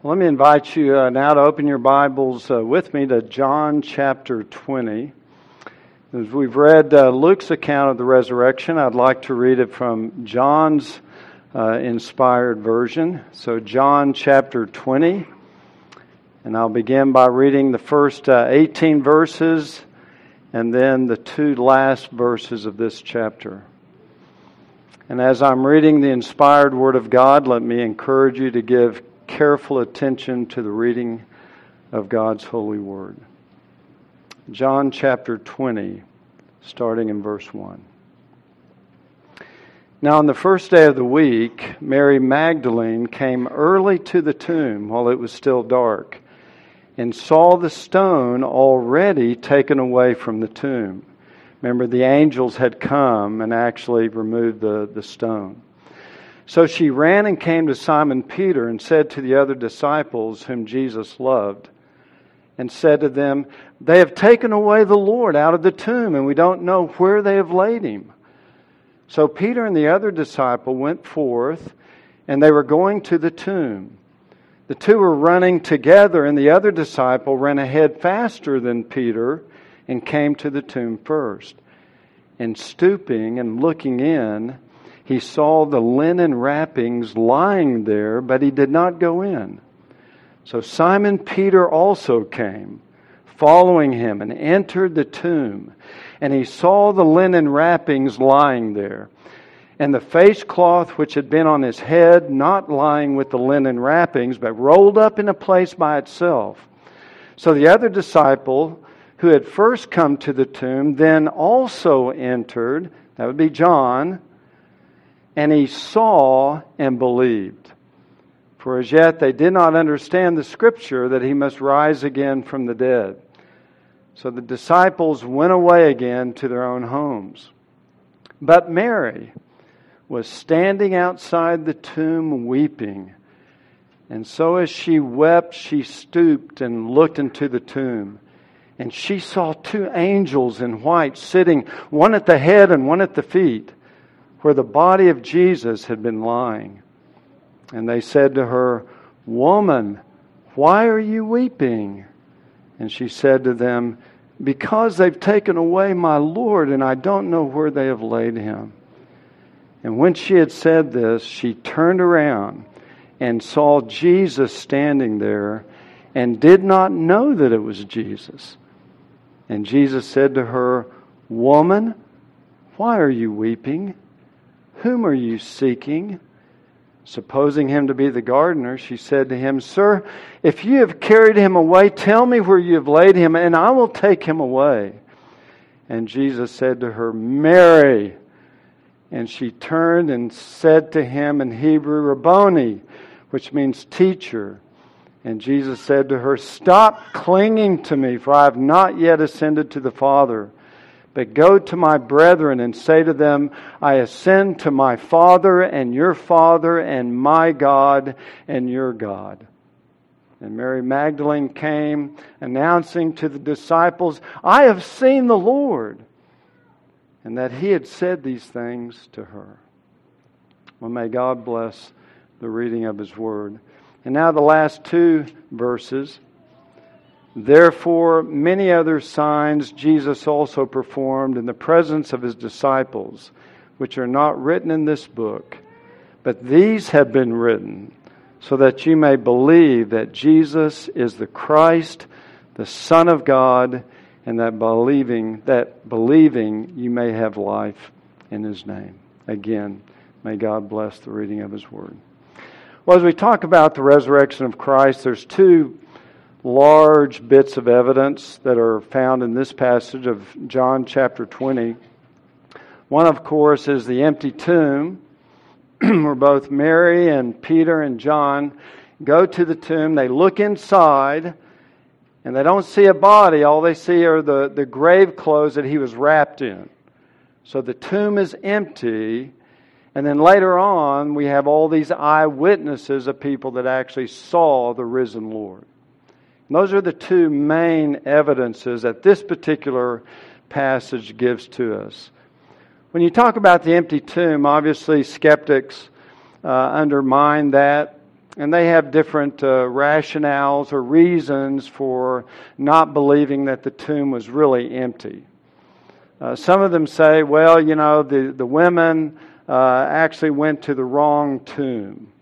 Well, let me invite you uh, now to open your Bibles uh, with me to John chapter 20. As we've read uh, Luke's account of the resurrection, I'd like to read it from John's uh, inspired version. So, John chapter 20. And I'll begin by reading the first uh, 18 verses and then the two last verses of this chapter. And as I'm reading the inspired Word of God, let me encourage you to give careful attention to the reading of God's holy word. John chapter 20, starting in verse 1. Now, on the first day of the week, Mary Magdalene came early to the tomb while it was still dark and saw the stone already taken away from the tomb. Remember, the angels had come and actually removed the, the stone. So she ran and came to Simon Peter and said to the other disciples whom Jesus loved, and said to them, They have taken away the Lord out of the tomb, and we don't know where they have laid him. So Peter and the other disciple went forth, and they were going to the tomb. The two were running together, and the other disciple ran ahead faster than Peter and came to the tomb first. And stooping and looking in, he saw the linen wrappings lying there, but he did not go in. So Simon Peter also came, following him, and entered the tomb. And he saw the linen wrappings lying there, and the face cloth which had been on his head not lying with the linen wrappings, but rolled up in a place by itself. So the other disciple, who had first come to the tomb, then also entered, that would be John, and he saw and believed. For as yet they did not understand the scripture that he must rise again from the dead. So the disciples went away again to their own homes. But Mary was standing outside the tomb weeping. And so as she wept, she stooped and looked into the tomb. And she saw two angels in white sitting, one at the head and one at the feet where the body of Jesus had been lying. And they said to her, Woman, why are you weeping? And she said to them, Because they've taken away my Lord, and I don't know where they have laid him. And when she had said this, she turned around and saw Jesus standing there and did not know that it was Jesus. And Jesus said to her, Woman, why are you weeping? Whom are you seeking? Supposing him to be the gardener, she said to him, Sir, if you have carried him away, tell me where you have laid him, and I will take him away. And Jesus said to her, Mary. And she turned and said to him in Hebrew, Rabboni, which means teacher. And Jesus said to her, Stop clinging to me, for I have not yet ascended to the Father. But go to my brethren and say to them, I ascend to my Father and your Father and my God and your God. And Mary Magdalene came, announcing to the disciples, I have seen the Lord, and that he had said these things to her. Well, may God bless the reading of his word. And now the last two verses. Therefore, many other signs Jesus also performed in the presence of his disciples, which are not written in this book. But these have been written so that you may believe that Jesus is the Christ, the Son of God, and that believing that believing you may have life in his name. Again, may God bless the reading of his word. Well, as we talk about the resurrection of Christ, there's two large bits of evidence that are found in this passage of John chapter 20. One, of course, is the empty tomb, where both Mary and Peter and John go to the tomb. They look inside, and they don't see a body. All they see are the, the grave clothes that he was wrapped in. So the tomb is empty. And then later on, we have all these eyewitnesses of people that actually saw the risen Lord. Those are the two main evidences that this particular passage gives to us. When you talk about the empty tomb, obviously skeptics uh, undermine that and they have different uh, rationales or reasons for not believing that the tomb was really empty. Uh, some of them say, well, you know, the, the women uh, actually went to the wrong tomb.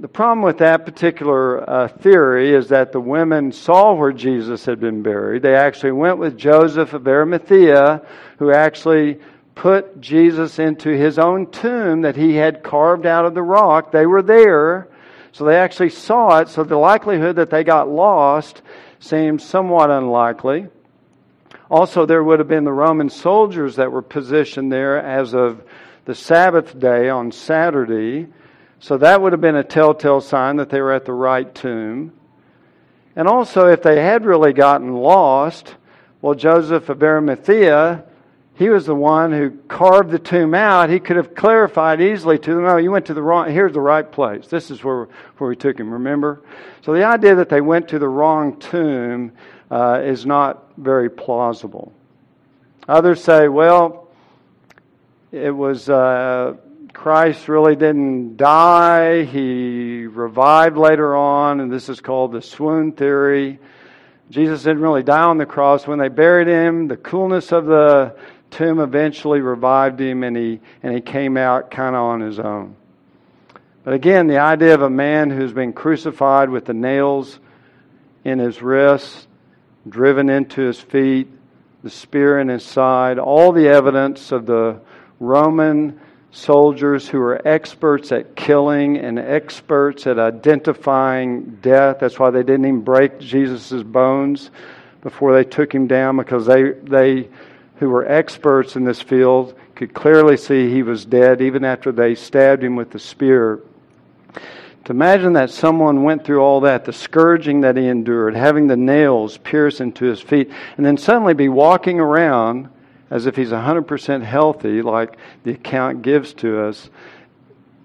The problem with that particular uh, theory is that the women saw where Jesus had been buried. They actually went with Joseph of Arimathea, who actually put Jesus into his own tomb that he had carved out of the rock. They were there, so they actually saw it. So the likelihood that they got lost seems somewhat unlikely. Also, there would have been the Roman soldiers that were positioned there as of the Sabbath day on Saturday. So that would have been a telltale sign that they were at the right tomb. And also, if they had really gotten lost, well, Joseph of Arimathea he was the one who carved the tomb out. He could have clarified easily to them, oh, you went to the wrong, here's the right place. This is where, where we took him, remember? So the idea that they went to the wrong tomb uh, is not very plausible. Others say, well, it was uh, Christ really didn't die. He revived later on, and this is called the swoon theory. Jesus didn't really die on the cross. When they buried him, the coolness of the tomb eventually revived him and he, and he came out kind of on his own. But again, the idea of a man who's been crucified with the nails in his wrists, driven into his feet, the spear in his side, all the evidence of the Roman soldiers who were experts at killing and experts at identifying death. That's why they didn't even break Jesus' bones before they took him down because they, they who were experts in this field could clearly see he was dead even after they stabbed him with the spear. To imagine that someone went through all that, the scourging that he endured, having the nails pierce into his feet, and then suddenly be walking around as if he's 100% healthy, like the account gives to us.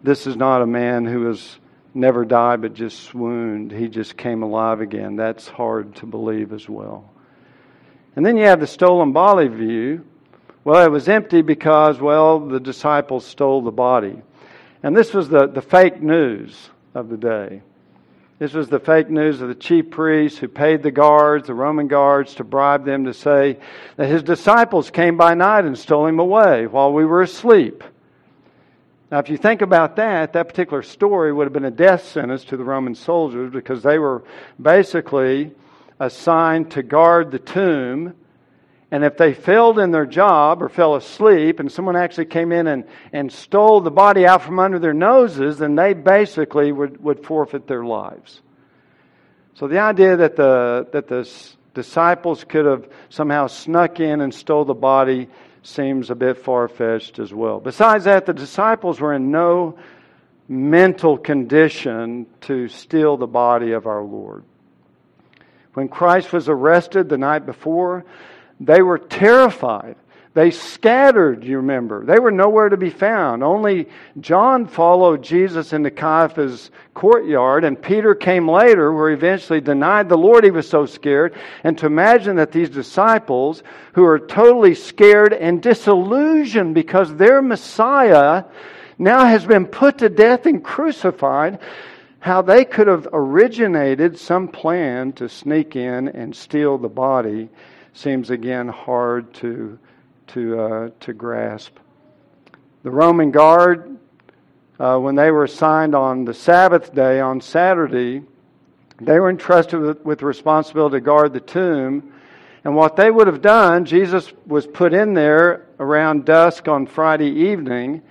This is not a man who has never died but just swooned. He just came alive again. That's hard to believe as well. And then you have the stolen body view. Well, it was empty because, well, the disciples stole the body. And this was the, the fake news of the day. This was the fake news of the chief priests who paid the guards, the Roman guards, to bribe them to say that his disciples came by night and stole him away while we were asleep. Now, if you think about that, that particular story would have been a death sentence to the Roman soldiers because they were basically assigned to guard the tomb. And if they failed in their job or fell asleep and someone actually came in and, and stole the body out from under their noses, then they basically would, would forfeit their lives. So the idea that the, that the disciples could have somehow snuck in and stole the body seems a bit far fetched as well. Besides that, the disciples were in no mental condition to steal the body of our Lord. When Christ was arrested the night before, they were terrified. They scattered, you remember. They were nowhere to be found. Only John followed Jesus into Caiaphas' courtyard, and Peter came later, where he eventually denied the Lord. He was so scared. And to imagine that these disciples, who are totally scared and disillusioned because their Messiah now has been put to death and crucified, how they could have originated some plan to sneak in and steal the body seems again hard to, to, uh, to grasp. The Roman guard, uh, when they were assigned on the Sabbath day, on Saturday, they were entrusted with, with the responsibility to guard the tomb. And what they would have done, Jesus was put in there around dusk on Friday evening,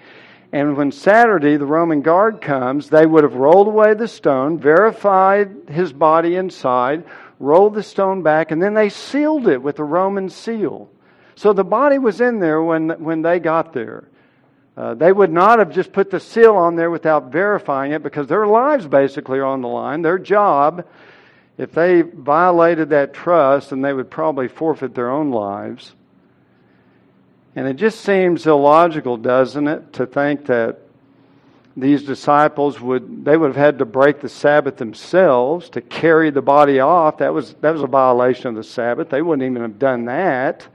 and when Saturday the Roman guard comes, they would have rolled away the stone, verified his body inside, rolled the stone back, and then they sealed it with a Roman seal. So the body was in there when, when they got there. Uh, they would not have just put the seal on there without verifying it because their lives basically are on the line. Their job, if they violated that trust, then they would probably forfeit their own lives. And it just seems illogical, doesn't it, to think that these disciples would they would have had to break the Sabbath themselves to carry the body off. That was that was a violation of the Sabbath. They wouldn't even have done that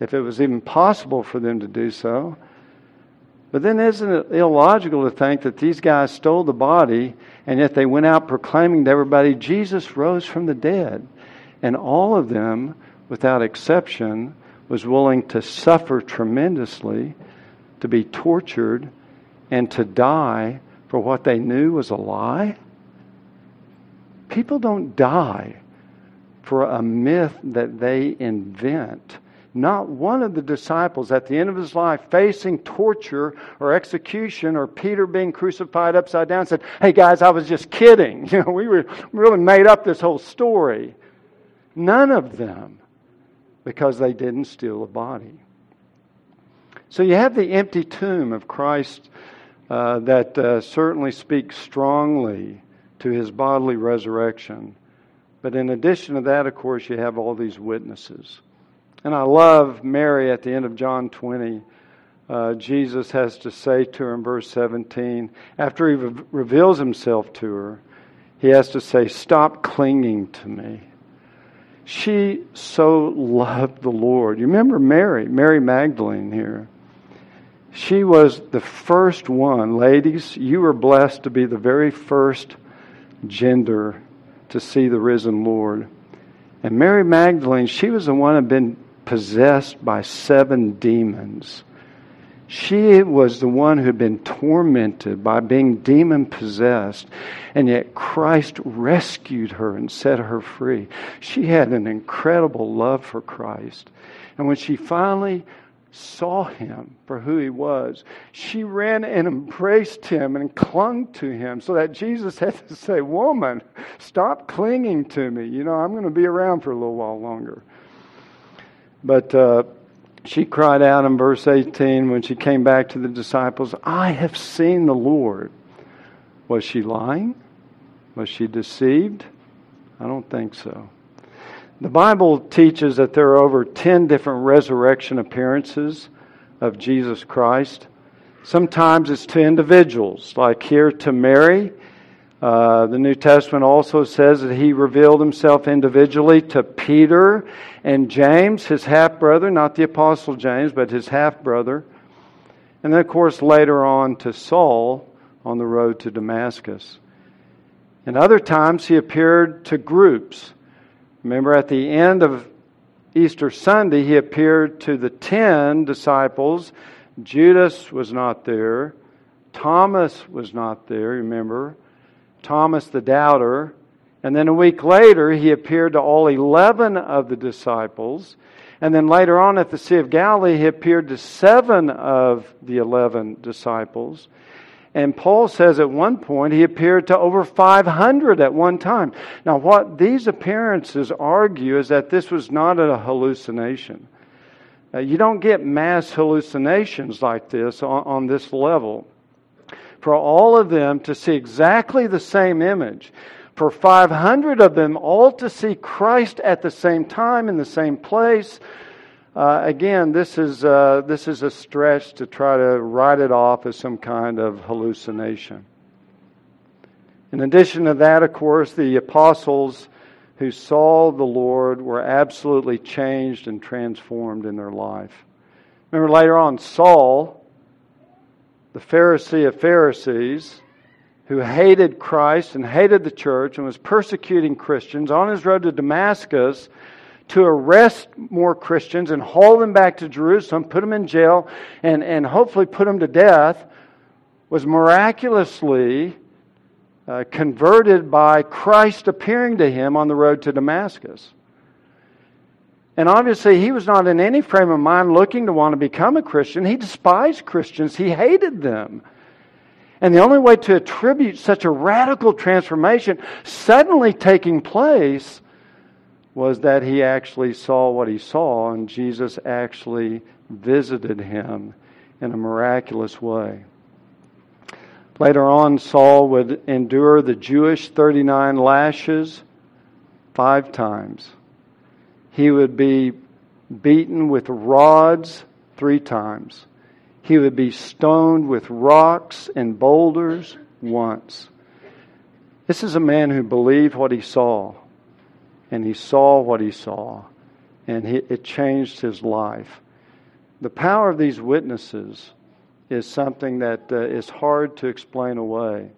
if it was even possible for them to do so. But then isn't it illogical to think that these guys stole the body and yet they went out proclaiming to everybody Jesus rose from the dead? And all of them, without exception, was willing to suffer tremendously, to be tortured, and to die for what they knew was a lie? People don't die for a myth that they invent. Not one of the disciples at the end of his life facing torture or execution or Peter being crucified upside down said, Hey guys, I was just kidding. You know, we were really made up this whole story. None of them because they didn't steal a body. So you have the empty tomb of Christ uh, that uh, certainly speaks strongly to his bodily resurrection. But in addition to that, of course, you have all these witnesses. And I love Mary at the end of John 20. Uh, Jesus has to say to her in verse 17, after he re- reveals himself to her, he has to say, Stop clinging to me. She so loved the Lord. You remember Mary, Mary Magdalene here. She was the first one. Ladies, you were blessed to be the very first gender to see the risen Lord. And Mary Magdalene, she was the one who had been possessed by seven demons. She was the one who had been tormented by being demon possessed, and yet Christ rescued her and set her free. She had an incredible love for Christ. And when she finally saw him for who he was, she ran and embraced him and clung to him so that Jesus had to say, Woman, stop clinging to me. You know, I'm going to be around for a little while longer. But uh, she cried out in verse 18 when she came back to the disciples, I have seen the Lord. Was she lying? Was she deceived? I don't think so. The Bible teaches that there are over 10 different resurrection appearances of Jesus Christ. Sometimes it's to individuals, like here to Mary uh, the New Testament also says that he revealed himself individually to Peter and James, his half brother, not the Apostle James, but his half brother. And then, of course, later on to Saul on the road to Damascus. And other times he appeared to groups. Remember, at the end of Easter Sunday, he appeared to the ten disciples. Judas was not there, Thomas was not there, remember. Thomas the doubter. And then a week later, he appeared to all 11 of the disciples. And then later on at the Sea of Galilee, he appeared to seven of the 11 disciples. And Paul says at one point he appeared to over 500 at one time. Now, what these appearances argue is that this was not a hallucination. Uh, you don't get mass hallucinations like this on, on this level for all of them to see exactly the same image, for 500 of them all to see Christ at the same time in the same place. Uh, again, this is, uh, this is a stretch to try to write it off as some kind of hallucination. In addition to that, of course, the apostles who saw the Lord were absolutely changed and transformed in their life. Remember later on, Saul the Pharisee of Pharisees, who hated Christ and hated the church and was persecuting Christians on his road to Damascus to arrest more Christians and haul them back to Jerusalem, put them in jail, and, and hopefully put them to death, was miraculously uh, converted by Christ appearing to him on the road to Damascus. And obviously, he was not in any frame of mind looking to want to become a Christian. He despised Christians, he hated them. And the only way to attribute such a radical transformation suddenly taking place was that he actually saw what he saw, and Jesus actually visited him in a miraculous way. Later on, Saul would endure the Jewish 39 lashes five times. He would be beaten with rods three times. He would be stoned with rocks and boulders once. This is a man who believed what he saw, and he saw what he saw, and he, it changed his life. The power of these witnesses is something that uh, is hard to explain away.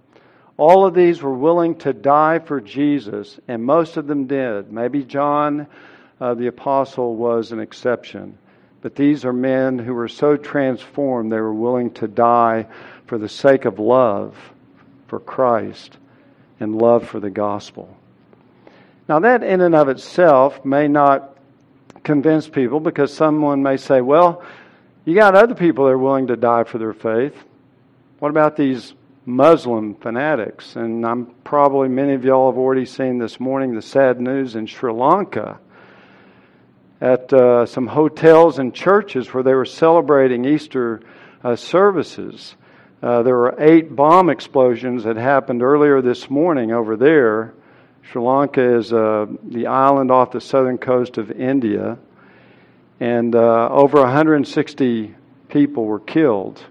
All of these were willing to die for Jesus, and most of them did. Maybe John uh, the Apostle was an exception. But these are men who were so transformed they were willing to die for the sake of love for Christ and love for the gospel. Now, that in and of itself may not convince people because someone may say, well, you got other people that are willing to die for their faith. What about these Muslim fanatics? And I'm probably many of y'all have already seen this morning the sad news in Sri Lanka at uh, some hotels and churches where they were celebrating Easter uh, services. Uh, there were eight bomb explosions that happened earlier this morning over there. Sri Lanka is uh, the island off the southern coast of India, and uh, over 160 people were killed.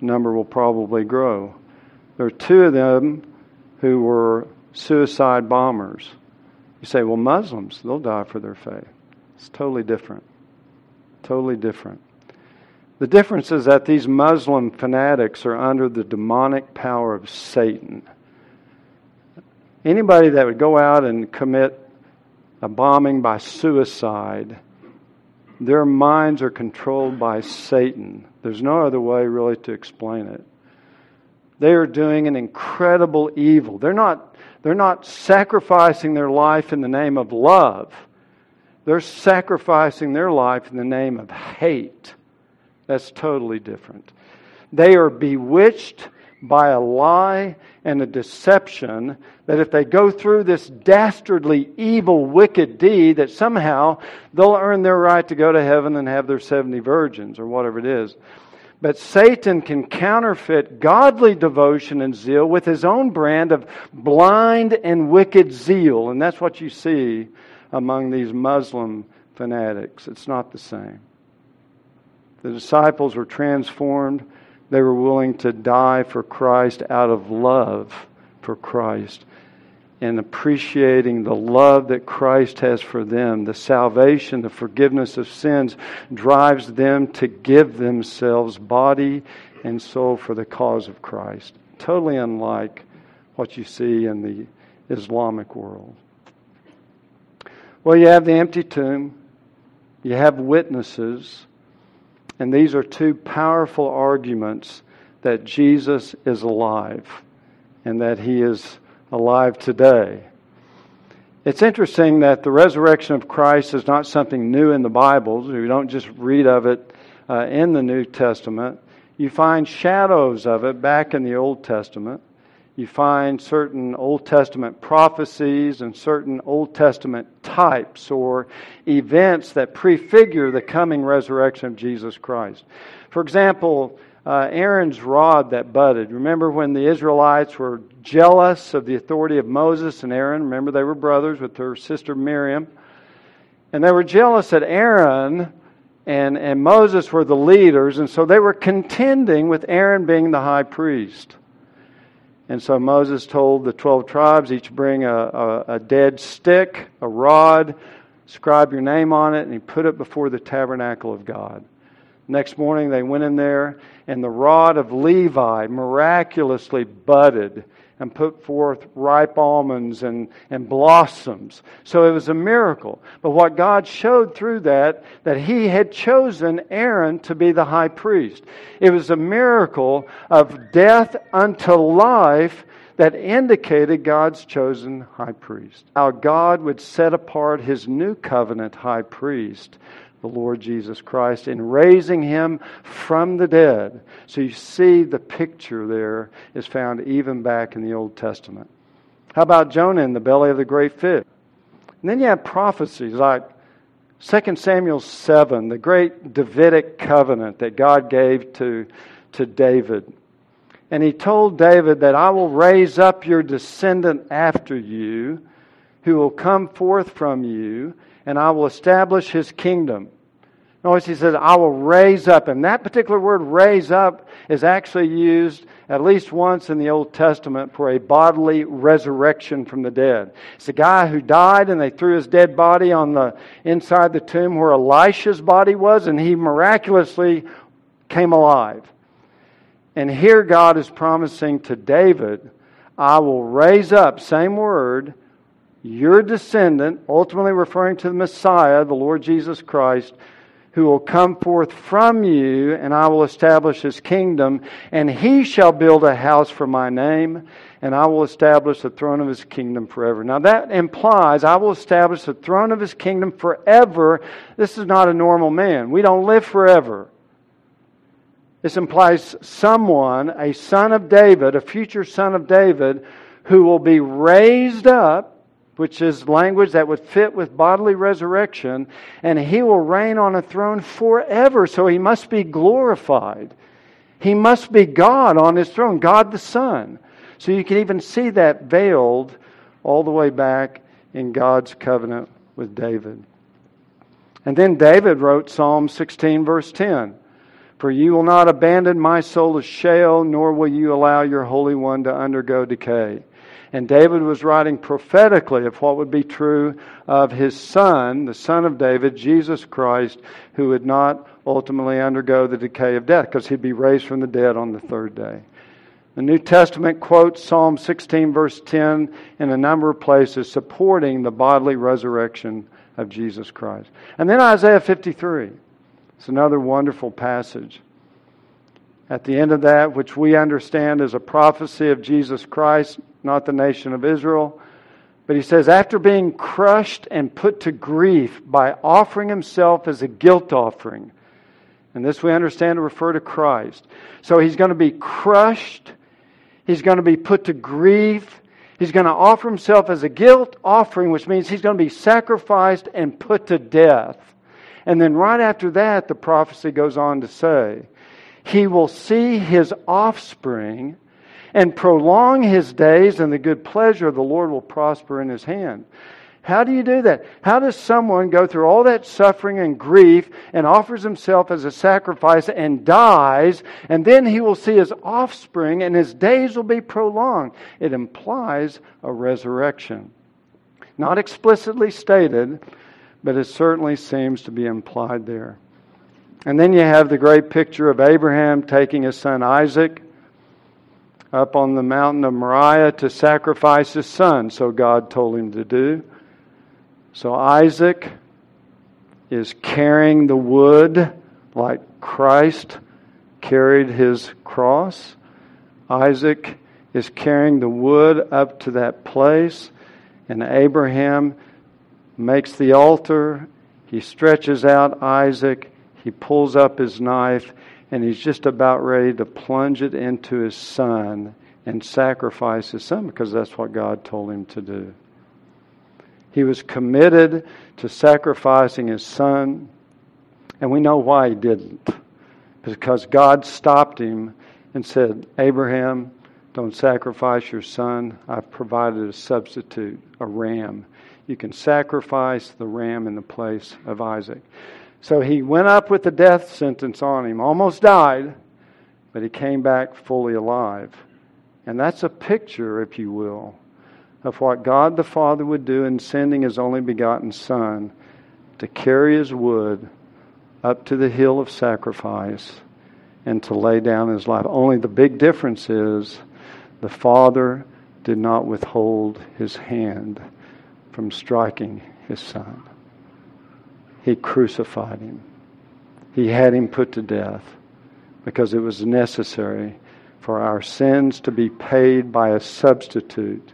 Number will probably grow. There are two of them who were suicide bombers. You say, well, Muslims, they'll die for their faith. It's totally different. Totally different. The difference is that these Muslim fanatics are under the demonic power of Satan. Anybody that would go out and commit a bombing by suicide, their minds are controlled by Satan. There's no other way really to explain it. They are doing an incredible evil. They're not, they're not sacrificing their life in the name of love. They're sacrificing their life in the name of hate. That's totally different. They are bewitched by a lie and a deception that if they go through this dastardly, evil, wicked deed, that somehow they'll earn their right to go to heaven and have their 70 virgins or whatever it is. But Satan can counterfeit godly devotion and zeal with his own brand of blind and wicked zeal. And that's what you see among these Muslim fanatics. It's not the same. The disciples were transformed. They were willing to die for Christ out of love for Christ and appreciating the love that Christ has for them, the salvation, the forgiveness of sins, drives them to give themselves body and soul for the cause of Christ. Totally unlike what you see in the Islamic world. Well, you have the empty tomb, you have witnesses, and these are two powerful arguments that Jesus is alive and that he is alive today. It's interesting that the resurrection of Christ is not something new in the Bible. We don't just read of it uh, in the New Testament. You find shadows of it back in the Old Testament you find certain Old Testament prophecies and certain Old Testament types or events that prefigure the coming resurrection of Jesus Christ. For example, uh, Aaron's rod that budded. Remember when the Israelites were jealous of the authority of Moses and Aaron? Remember they were brothers with their sister Miriam. And they were jealous that Aaron and, and Moses were the leaders, and so they were contending with Aaron being the high priest. And so Moses told the 12 tribes each bring a, a, a, dead stick, a rod, scribe your name on it, and he put it before the tabernacle of God. Next morning they went in there, and the rod of Levi miraculously budded and put forth ripe almonds and, and blossoms. So it was a miracle. But what God showed through that, that He had chosen Aaron to be the high priest. It was a miracle of death unto life that indicated God's chosen high priest. How God would set apart His new covenant high priest the Lord Jesus Christ in raising him from the dead. So you see the picture there is found even back in the Old Testament. How about Jonah in the belly of the great fish? And then you have prophecies like 2 Samuel 7, the great Davidic covenant that God gave to, to David. And he told David that I will raise up your descendant after you, who will come forth from you, and I will establish his kingdom. Notice he says, I will raise up. And that particular word, raise up, is actually used at least once in the Old Testament for a bodily resurrection from the dead. It's a guy who died and they threw his dead body on the inside the tomb where Elisha's body was, and he miraculously came alive. And here God is promising to David, I will raise up, same word, your descendant, ultimately referring to the Messiah, the Lord Jesus Christ, who will come forth from you, and I will establish his kingdom, and he shall build a house for my name, and I will establish the throne of his kingdom forever. Now that implies I will establish the throne of his kingdom forever. This is not a normal man. We don't live forever. This implies someone, a son of David, a future son of David, who will be raised up which is language that would fit with bodily resurrection, and he will reign on a throne forever. So he must be glorified. He must be God on his throne, God the Son. So you can even see that veiled all the way back in God's covenant with David. And then David wrote Psalm 16, verse 10 For you will not abandon my soul to Sheol, nor will you allow your Holy One to undergo decay. And David was writing prophetically of what would be true of his son, the son of David, Jesus Christ, who would not ultimately undergo the decay of death because he'd be raised from the dead on the third day. The New Testament quotes Psalm 16, verse 10, in a number of places, supporting the bodily resurrection of Jesus Christ. And then Isaiah 53. It's another wonderful passage. At the end of that, which we understand as a prophecy of Jesus Christ, not the nation of Israel. But he says, after being crushed and put to grief by offering himself as a guilt offering, and this we understand to refer to Christ. So he's going to be crushed, he's going to be put to grief, he's going to offer himself as a guilt offering, which means he's going to be sacrificed and put to death. And then right after that, the prophecy goes on to say, he will see his offspring and prolong his days, and the good pleasure of the Lord will prosper in his hand. How do you do that? How does someone go through all that suffering and grief and offers himself as a sacrifice and dies, and then he will see his offspring and his days will be prolonged? It implies a resurrection. Not explicitly stated, but it certainly seems to be implied there. And then you have the great picture of Abraham taking his son Isaac up on the mountain of Moriah to sacrifice his son, so God told him to do. So Isaac is carrying the wood like Christ carried his cross. Isaac is carrying the wood up to that place, and Abraham makes the altar. He stretches out Isaac, he pulls up his knife, and he's just about ready to plunge it into his son and sacrifice his son because that's what God told him to do. He was committed to sacrificing his son, and we know why he didn't. Because God stopped him and said, Abraham, don't sacrifice your son. I've provided a substitute, a ram. You can sacrifice the ram in the place of Isaac. So he went up with the death sentence on him, almost died, but he came back fully alive. And that's a picture, if you will, of what God the Father would do in sending his only begotten Son to carry his wood up to the hill of sacrifice and to lay down his life. Only the big difference is the Father did not withhold his hand from striking his Son. He crucified him. He had him put to death because it was necessary for our sins to be paid by a substitute.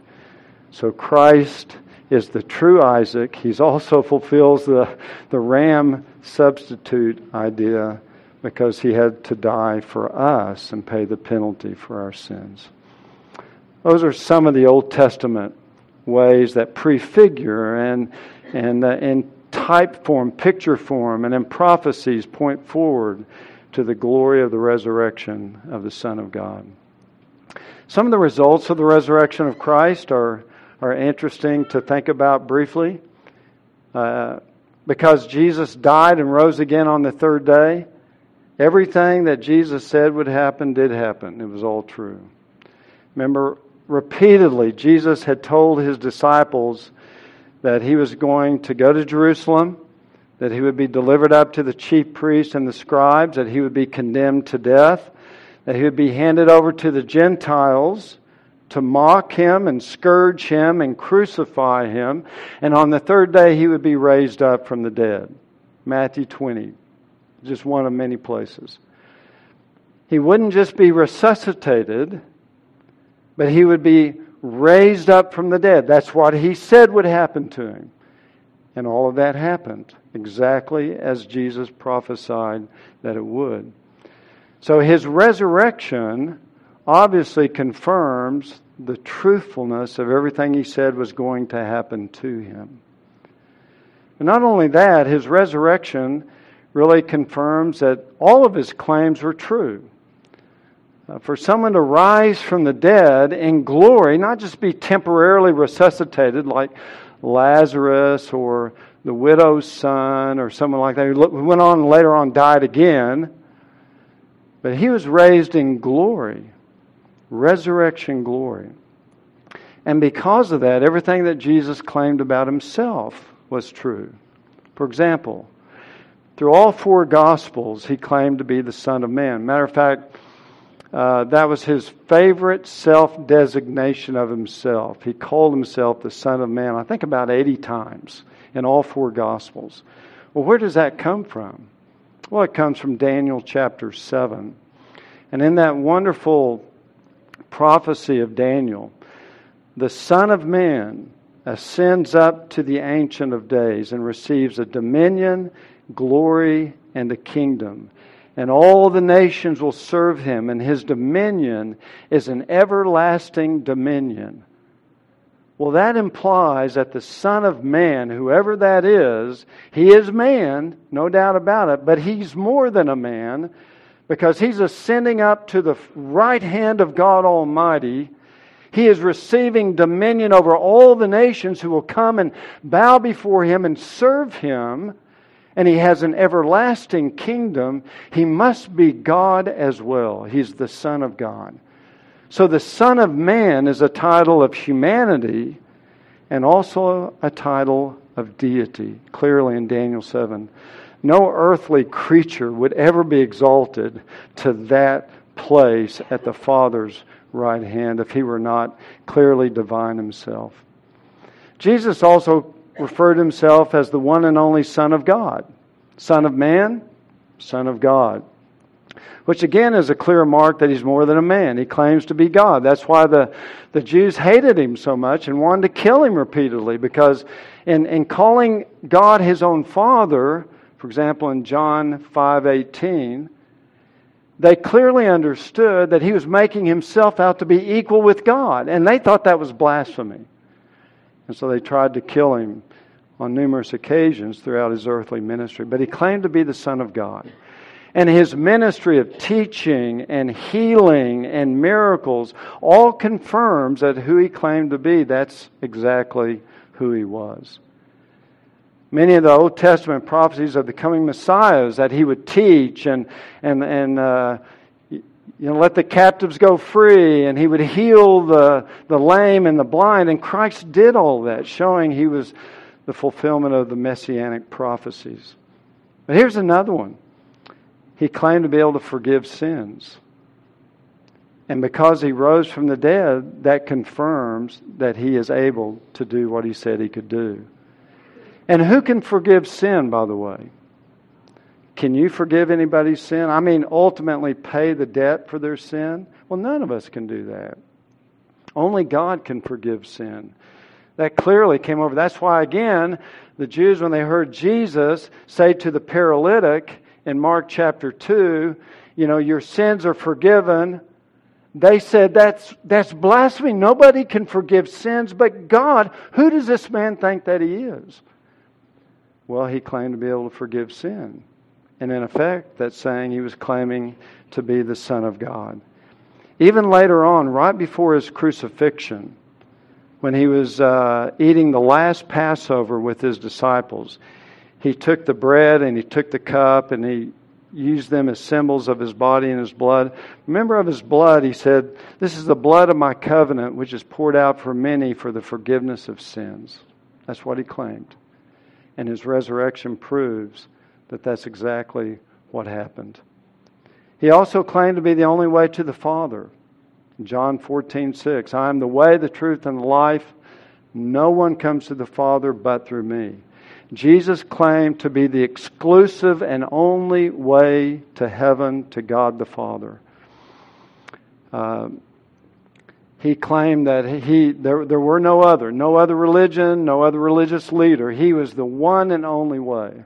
So Christ is the true Isaac. He also fulfills the, the ram substitute idea because he had to die for us and pay the penalty for our sins. Those are some of the Old Testament ways that prefigure and, and, uh, and type form, picture form, and in prophecies point forward to the glory of the resurrection of the Son of God. Some of the results of the resurrection of Christ are, are interesting to think about briefly. Uh, because Jesus died and rose again on the third day, everything that Jesus said would happen did happen. It was all true. Remember, repeatedly, Jesus had told his disciples that he was going to go to Jerusalem, that he would be delivered up to the chief priests and the scribes, that he would be condemned to death, that he would be handed over to the Gentiles to mock him and scourge him and crucify him, and on the third day he would be raised up from the dead. Matthew 20, just one of many places. He wouldn't just be resuscitated, but he would be raised up from the dead. That's what he said would happen to him. And all of that happened exactly as Jesus prophesied that it would. So his resurrection obviously confirms the truthfulness of everything he said was going to happen to him. And not only that, his resurrection really confirms that all of his claims were true. Uh, for someone to rise from the dead in glory, not just be temporarily resuscitated like Lazarus or the widow's son or someone like that who went on and later on died again, but he was raised in glory, resurrection glory. And because of that, everything that Jesus claimed about himself was true. For example, through all four Gospels, he claimed to be the Son of Man. Matter of fact, uh, that was his favorite self designation of himself. He called himself the Son of Man, I think about 80 times in all four Gospels. Well, where does that come from? Well, it comes from Daniel chapter 7. And in that wonderful prophecy of Daniel, the Son of Man ascends up to the Ancient of Days and receives a dominion, glory, and a kingdom and all the nations will serve him, and his dominion is an everlasting dominion. Well, that implies that the Son of Man, whoever that is, he is man, no doubt about it, but he's more than a man because he's ascending up to the right hand of God Almighty. He is receiving dominion over all the nations who will come and bow before him and serve him and he has an everlasting kingdom, he must be God as well. He's the Son of God. So the Son of Man is a title of humanity and also a title of deity, clearly in Daniel 7. No earthly creature would ever be exalted to that place at the Father's right hand if he were not clearly divine himself. Jesus also referred himself as the one and only Son of God. Son of man, Son of God. Which again is a clear mark that he's more than a man. He claims to be God. That's why the, the Jews hated him so much and wanted to kill him repeatedly, because in, in calling God his own Father, for example, in John 5:18, they clearly understood that he was making himself out to be equal with God, and they thought that was blasphemy. And so they tried to kill him on numerous occasions throughout his earthly ministry. But he claimed to be the Son of God. And his ministry of teaching and healing and miracles all confirms that who he claimed to be, that's exactly who he was. Many of the Old Testament prophecies of the coming Messiahs that he would teach and, and, and uh, you know, let the captives go free, and he would heal the, the lame and the blind. And Christ did all that, showing he was the fulfillment of the messianic prophecies. But here's another one. He claimed to be able to forgive sins. And because he rose from the dead, that confirms that he is able to do what he said he could do. And who can forgive sin, by the way? Can you forgive anybody's sin? I mean, ultimately pay the debt for their sin? Well, none of us can do that. Only God can forgive sin. That clearly came over. That's why, again, the Jews, when they heard Jesus say to the paralytic in Mark chapter 2, you know, your sins are forgiven, they said that's, that's blasphemy. Nobody can forgive sins but God. Who does this man think that he is? Well, he claimed to be able to forgive sin. And in effect, that's saying he was claiming to be the Son of God. Even later on, right before his crucifixion, when he was uh, eating the last Passover with his disciples, he took the bread and he took the cup and he used them as symbols of his body and his blood. Remember of his blood, he said, This is the blood of my covenant, which is poured out for many for the forgiveness of sins. That's what he claimed. And his resurrection proves that that's exactly what happened. He also claimed to be the only way to the Father. John 14, 6. I am the way, the truth, and the life. No one comes to the Father but through me. Jesus claimed to be the exclusive and only way to heaven, to God the Father. Uh, he claimed that he there, there were no other, no other religion, no other religious leader. He was the one and only way.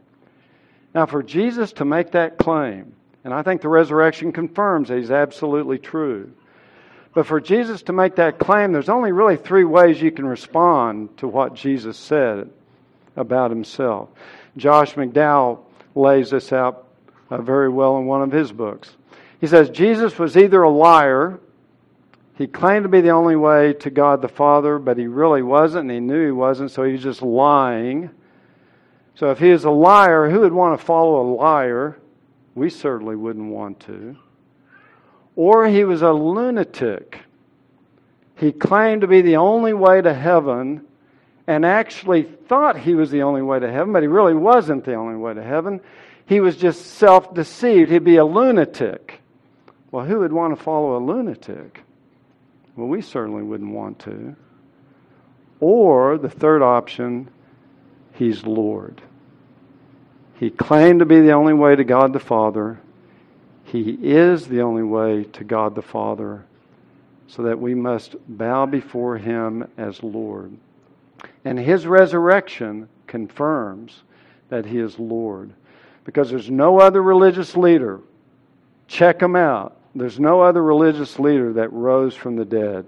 Now, for Jesus to make that claim, and I think the resurrection confirms that he's absolutely true. But for Jesus to make that claim, there's only really three ways you can respond to what Jesus said about himself. Josh McDowell lays this out uh, very well in one of his books. He says Jesus was either a liar, he claimed to be the only way to God the Father, but he really wasn't, and he knew he wasn't, so he was just lying. So if he is a liar, who would want to follow a liar? We certainly wouldn't want to. Or he was a lunatic. He claimed to be the only way to heaven and actually thought he was the only way to heaven, but he really wasn't the only way to heaven. He was just self deceived. He'd be a lunatic. Well, who would want to follow a lunatic? Well, we certainly wouldn't want to. Or the third option, he's Lord. He claimed to be the only way to God the Father. He is the only way to God the Father, so that we must bow before him as Lord. And his resurrection confirms that he is Lord. Because there's no other religious leader. Check them out. There's no other religious leader that rose from the dead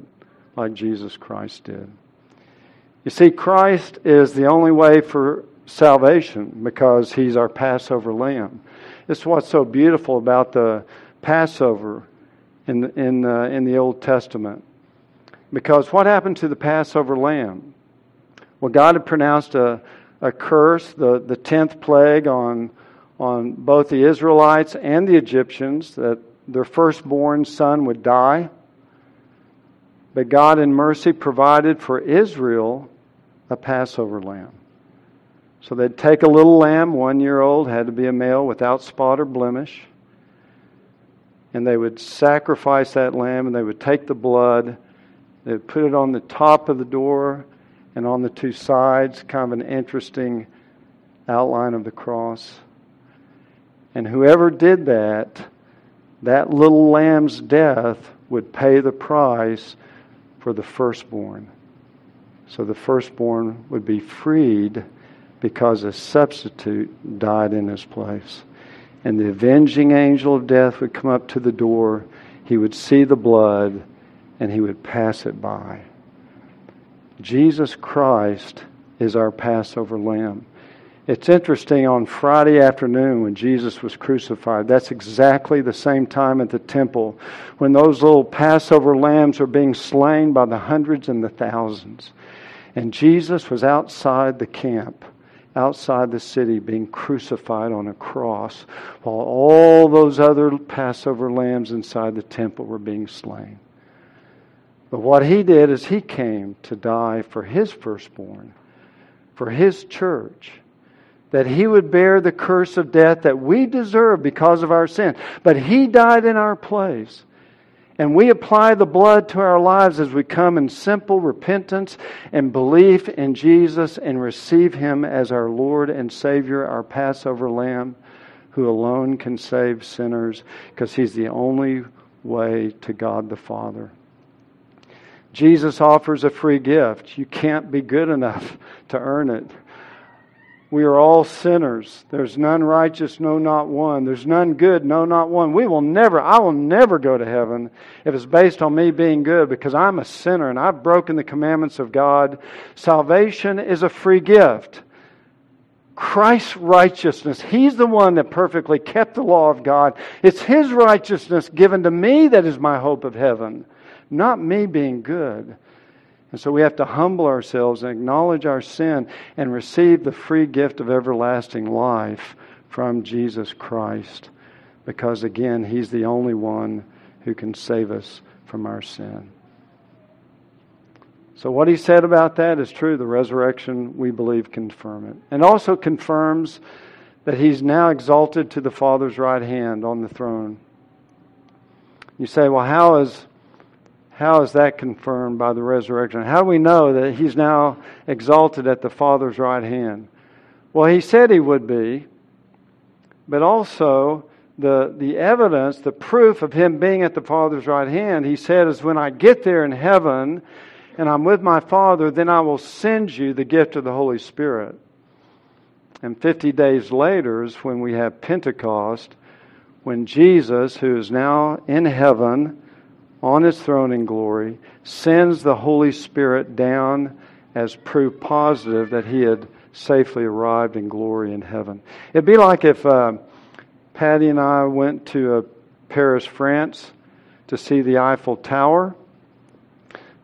like Jesus Christ did. You see, Christ is the only way for salvation because he's our Passover lamb. Is what's so beautiful about the Passover in the, in, the, in the Old Testament. Because what happened to the Passover lamb? Well, God had pronounced a, a curse, the, the tenth plague on, on both the Israelites and the Egyptians, that their firstborn son would die. But God, in mercy, provided for Israel a Passover lamb. So they'd take a little lamb, one year old, had to be a male without spot or blemish. And they would sacrifice that lamb and they would take the blood, they would put it on the top of the door and on the two sides, kind of an interesting outline of the cross. And whoever did that, that little lamb's death would pay the price for the firstborn. So the firstborn would be freed because a substitute died in his place. And the avenging angel of death would come up to the door, he would see the blood, and he would pass it by. Jesus Christ is our Passover lamb. It's interesting on Friday afternoon when Jesus was crucified, that's exactly the same time at the temple when those little Passover lambs are being slain by the hundreds and the thousands. And Jesus was outside the camp, outside the city, being crucified on a cross, while all those other Passover lambs inside the temple were being slain. But what he did is he came to die for his firstborn, for his church, that he would bear the curse of death that we deserve because of our sin. But he died in our place. And we apply the blood to our lives as we come in simple repentance and belief in Jesus and receive him as our Lord and Savior, our Passover lamb, who alone can save sinners because he's the only way to God the Father. Jesus offers a free gift. You can't be good enough to earn it. We are all sinners. There's none righteous, no, not one. There's none good, no, not one. We will never, I will never go to heaven if it's based on me being good because I'm a sinner and I've broken the commandments of God. Salvation is a free gift. Christ's righteousness, He's the one that perfectly kept the law of God. It's His righteousness given to me that is my hope of heaven not me being good. And so we have to humble ourselves and acknowledge our sin and receive the free gift of everlasting life from Jesus Christ. Because again, He's the only one who can save us from our sin. So, what he said about that is true. The resurrection, we believe, confirm it. And also confirms that he's now exalted to the Father's right hand on the throne. You say, well, how is how is that confirmed by the resurrection? How do we know that he's now exalted at the Father's right hand? Well, he said he would be, but also the, the evidence, the proof of him being at the Father's right hand, he said, is when I get there in heaven and I'm with my Father, then I will send you the gift of the Holy Spirit. And 50 days later is when we have Pentecost, when Jesus, who is now in heaven, on his throne in glory, sends the Holy Spirit down as proof positive that he had safely arrived in glory in heaven. It'd be like if uh, Patty and I went to uh, Paris, France to see the Eiffel Tower.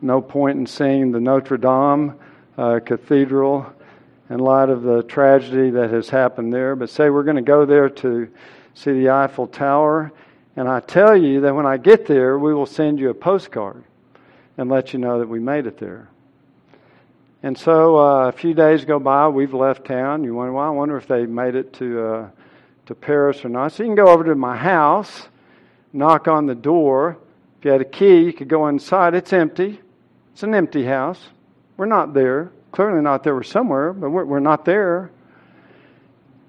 No point in seeing the Notre Dame uh, Cathedral in light of the tragedy that has happened there. But say we're going to go there to see the Eiffel Tower and I tell you that when I get there, we will send you a postcard and let you know that we made it there. And so uh, a few days go by, we've left town. You wonder, well, I wonder if they made it to, uh, to Paris or not. So you can go over to my house, knock on the door. If you had a key, you could go inside. It's empty. It's an empty house. We're not there. Clearly not there. We're somewhere, but we're, we're not there.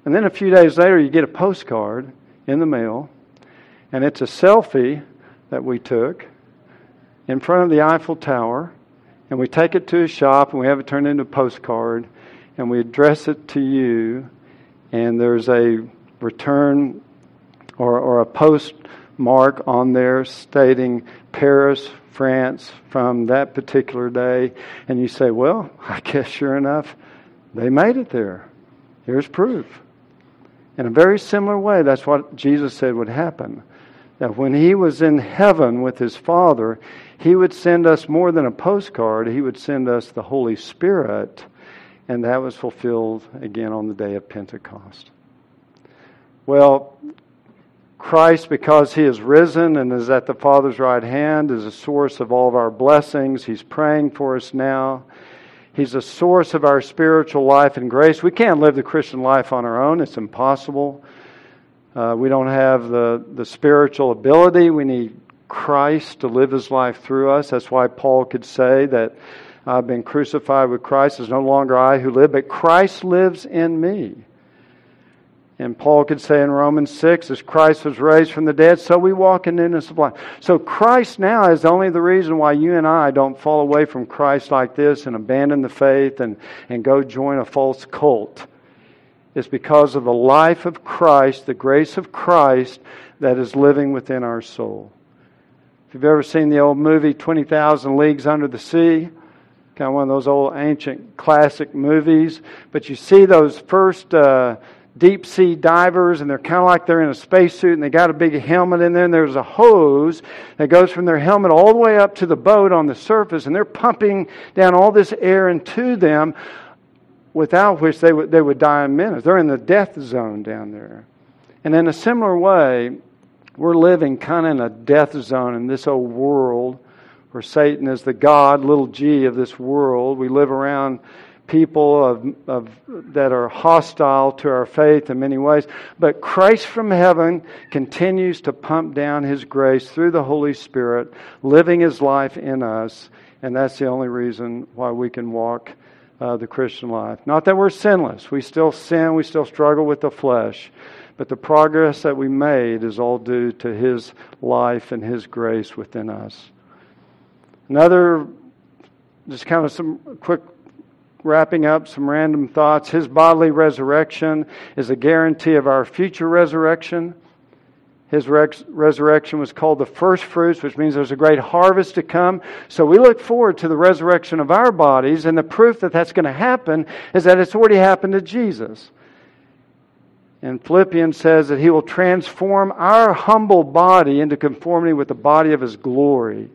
And then a few days later, you get a postcard in the mail and it's a selfie that we took in front of the Eiffel Tower. And we take it to a shop and we have it turned into a postcard. And we address it to you. And there's a return or, or a postmark on there stating Paris, France from that particular day. And you say, well, I guess sure enough, they made it there. Here's proof. In a very similar way, that's what Jesus said would happen that when he was in heaven with his Father, he would send us more than a postcard, he would send us the Holy Spirit. And that was fulfilled again on the day of Pentecost. Well, Christ, because he is risen and is at the Father's right hand, is a source of all of our blessings. He's praying for us now. He's a source of our spiritual life and grace. We can't live the Christian life on our own, it's impossible. Uh, we don't have the, the spiritual ability. We need Christ to live his life through us. That's why Paul could say that I've been crucified with Christ. It's no longer I who live, but Christ lives in me. And Paul could say in Romans 6, as Christ was raised from the dead, so we walk in newness of life. So Christ now is only the reason why you and I don't fall away from Christ like this and abandon the faith and, and go join a false cult is because of the life of Christ, the grace of Christ that is living within our soul. If you've ever seen the old movie 20,000 Leagues Under the Sea, kind of one of those old ancient classic movies, but you see those first uh, deep sea divers and they're kind of like they're in a spacesuit and they got a big helmet in there and there's a hose that goes from their helmet all the way up to the boat on the surface and they're pumping down all this air into them without which they would, they would die in minutes. They're in the death zone down there. And in a similar way, we're living kind of in a death zone in this old world where Satan is the God, little g, of this world. We live around people of, of, that are hostile to our faith in many ways. But Christ from heaven continues to pump down his grace through the Holy Spirit, living his life in us. And that's the only reason why we can walk uh, the Christian life. Not that we're sinless. We still sin, we still struggle with the flesh. But the progress that we made is all due to His life and His grace within us. Another, just kind of some quick wrapping up, some random thoughts. His bodily resurrection is a guarantee of our future resurrection. His resurrection was called the first fruits, which means there's a great harvest to come. So we look forward to the resurrection of our bodies, and the proof that that's going to happen is that it's already happened to Jesus. And Philippians says that he will transform our humble body into conformity with the body of his glory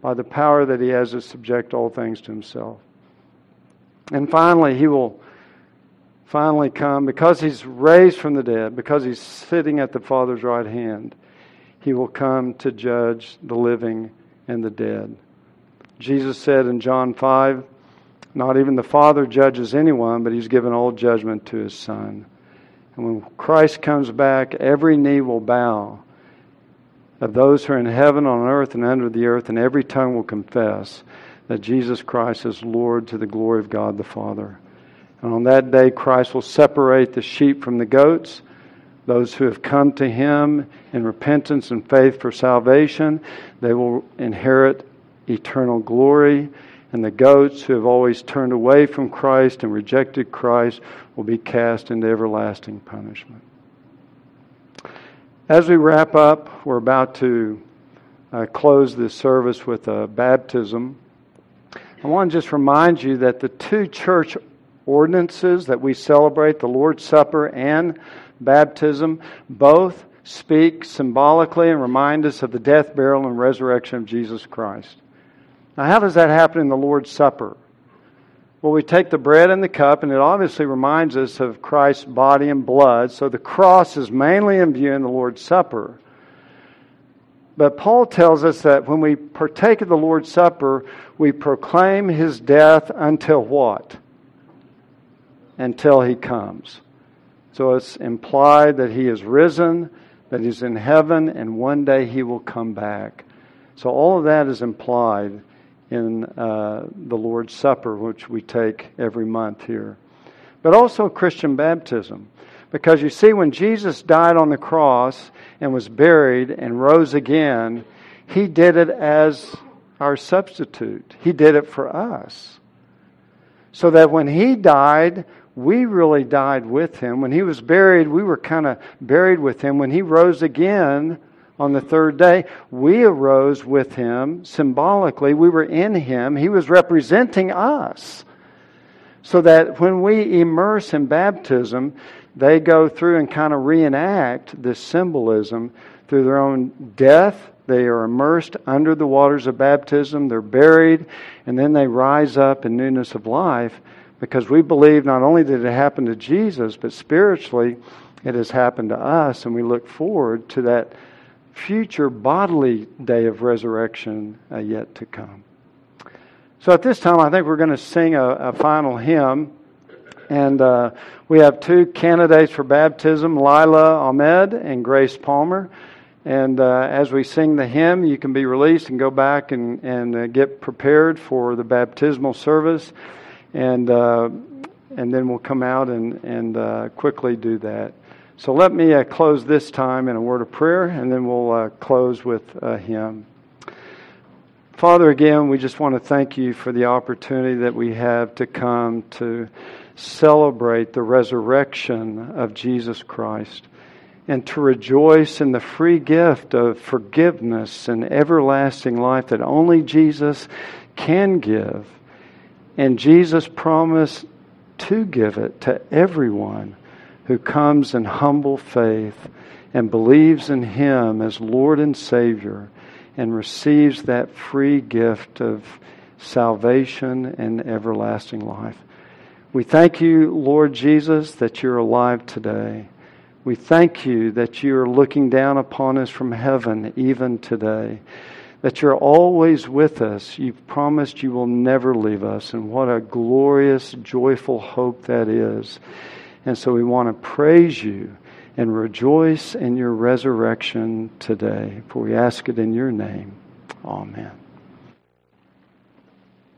by the power that he has to subject all things to himself. And finally, he will finally come, because he's raised from the dead, because he's sitting at the Father's right hand, he will come to judge the living and the dead. Jesus said in John 5, Not even the Father judges anyone, but he's given all judgment to his Son. And when Christ comes back, every knee will bow of those who are in heaven, on earth, and under the earth, and every tongue will confess that Jesus Christ is Lord to the glory of God the Father. And on that day, Christ will separate the sheep from the goats. Those who have come to Him in repentance and faith for salvation, they will inherit eternal glory. And the goats who have always turned away from Christ and rejected Christ will be cast into everlasting punishment. As we wrap up, we're about to uh, close this service with a baptism. I want to just remind you that the two church ordinances that we celebrate, the Lord's Supper and baptism, both speak symbolically and remind us of the death, burial, and resurrection of Jesus Christ. Now, how does that happen in the Lord's Supper? Well, we take the bread and the cup, and it obviously reminds us of Christ's body and blood. So the cross is mainly in view in the Lord's Supper. But Paul tells us that when we partake of the Lord's Supper, we proclaim his death until what? Until he comes. So it's implied that he is risen, that he's in heaven, and one day he will come back. So all of that is implied in uh, the Lord's Supper, which we take every month here. But also Christian baptism. Because you see, when Jesus died on the cross and was buried and rose again, he did it as our substitute. He did it for us. So that when he died, we really died with him. When he was buried, we were kind of buried with him. When he rose again, on the third day, we arose with him symbolically. We were in him. He was representing us. So that when we immerse in baptism, they go through and kind of reenact this symbolism through their own death. They are immersed under the waters of baptism. They're buried, and then they rise up in newness of life because we believe not only did it happen to Jesus, but spiritually it has happened to us, and we look forward to that future bodily day of resurrection uh, yet to come. So at this time, I think we're going to sing a, a final hymn. And uh, we have two candidates for baptism Lila Ahmed and Grace Palmer. And uh, as we sing the hymn, you can be released and go back and, and uh, get prepared for the baptismal service. And, uh, and then we'll come out and, and uh, quickly do that. So let me uh, close this time in a word of prayer, and then we'll uh, close with a hymn. Father, again, we just want to thank you for the opportunity that we have to come to celebrate the resurrection of Jesus Christ and to rejoice in the free gift of forgiveness and everlasting life that only Jesus can give. And Jesus promised to give it to everyone who comes in humble faith and believes in Him as Lord and Savior and receives that free gift of salvation and everlasting life. We thank you, Lord Jesus, that you're alive today. We thank you that you are looking down upon us from heaven even today, that you're always with us. You've promised you will never leave us, and what a glorious, joyful hope that is. And so we want to praise you and rejoice in your resurrection today. For we ask it in your name. Amen.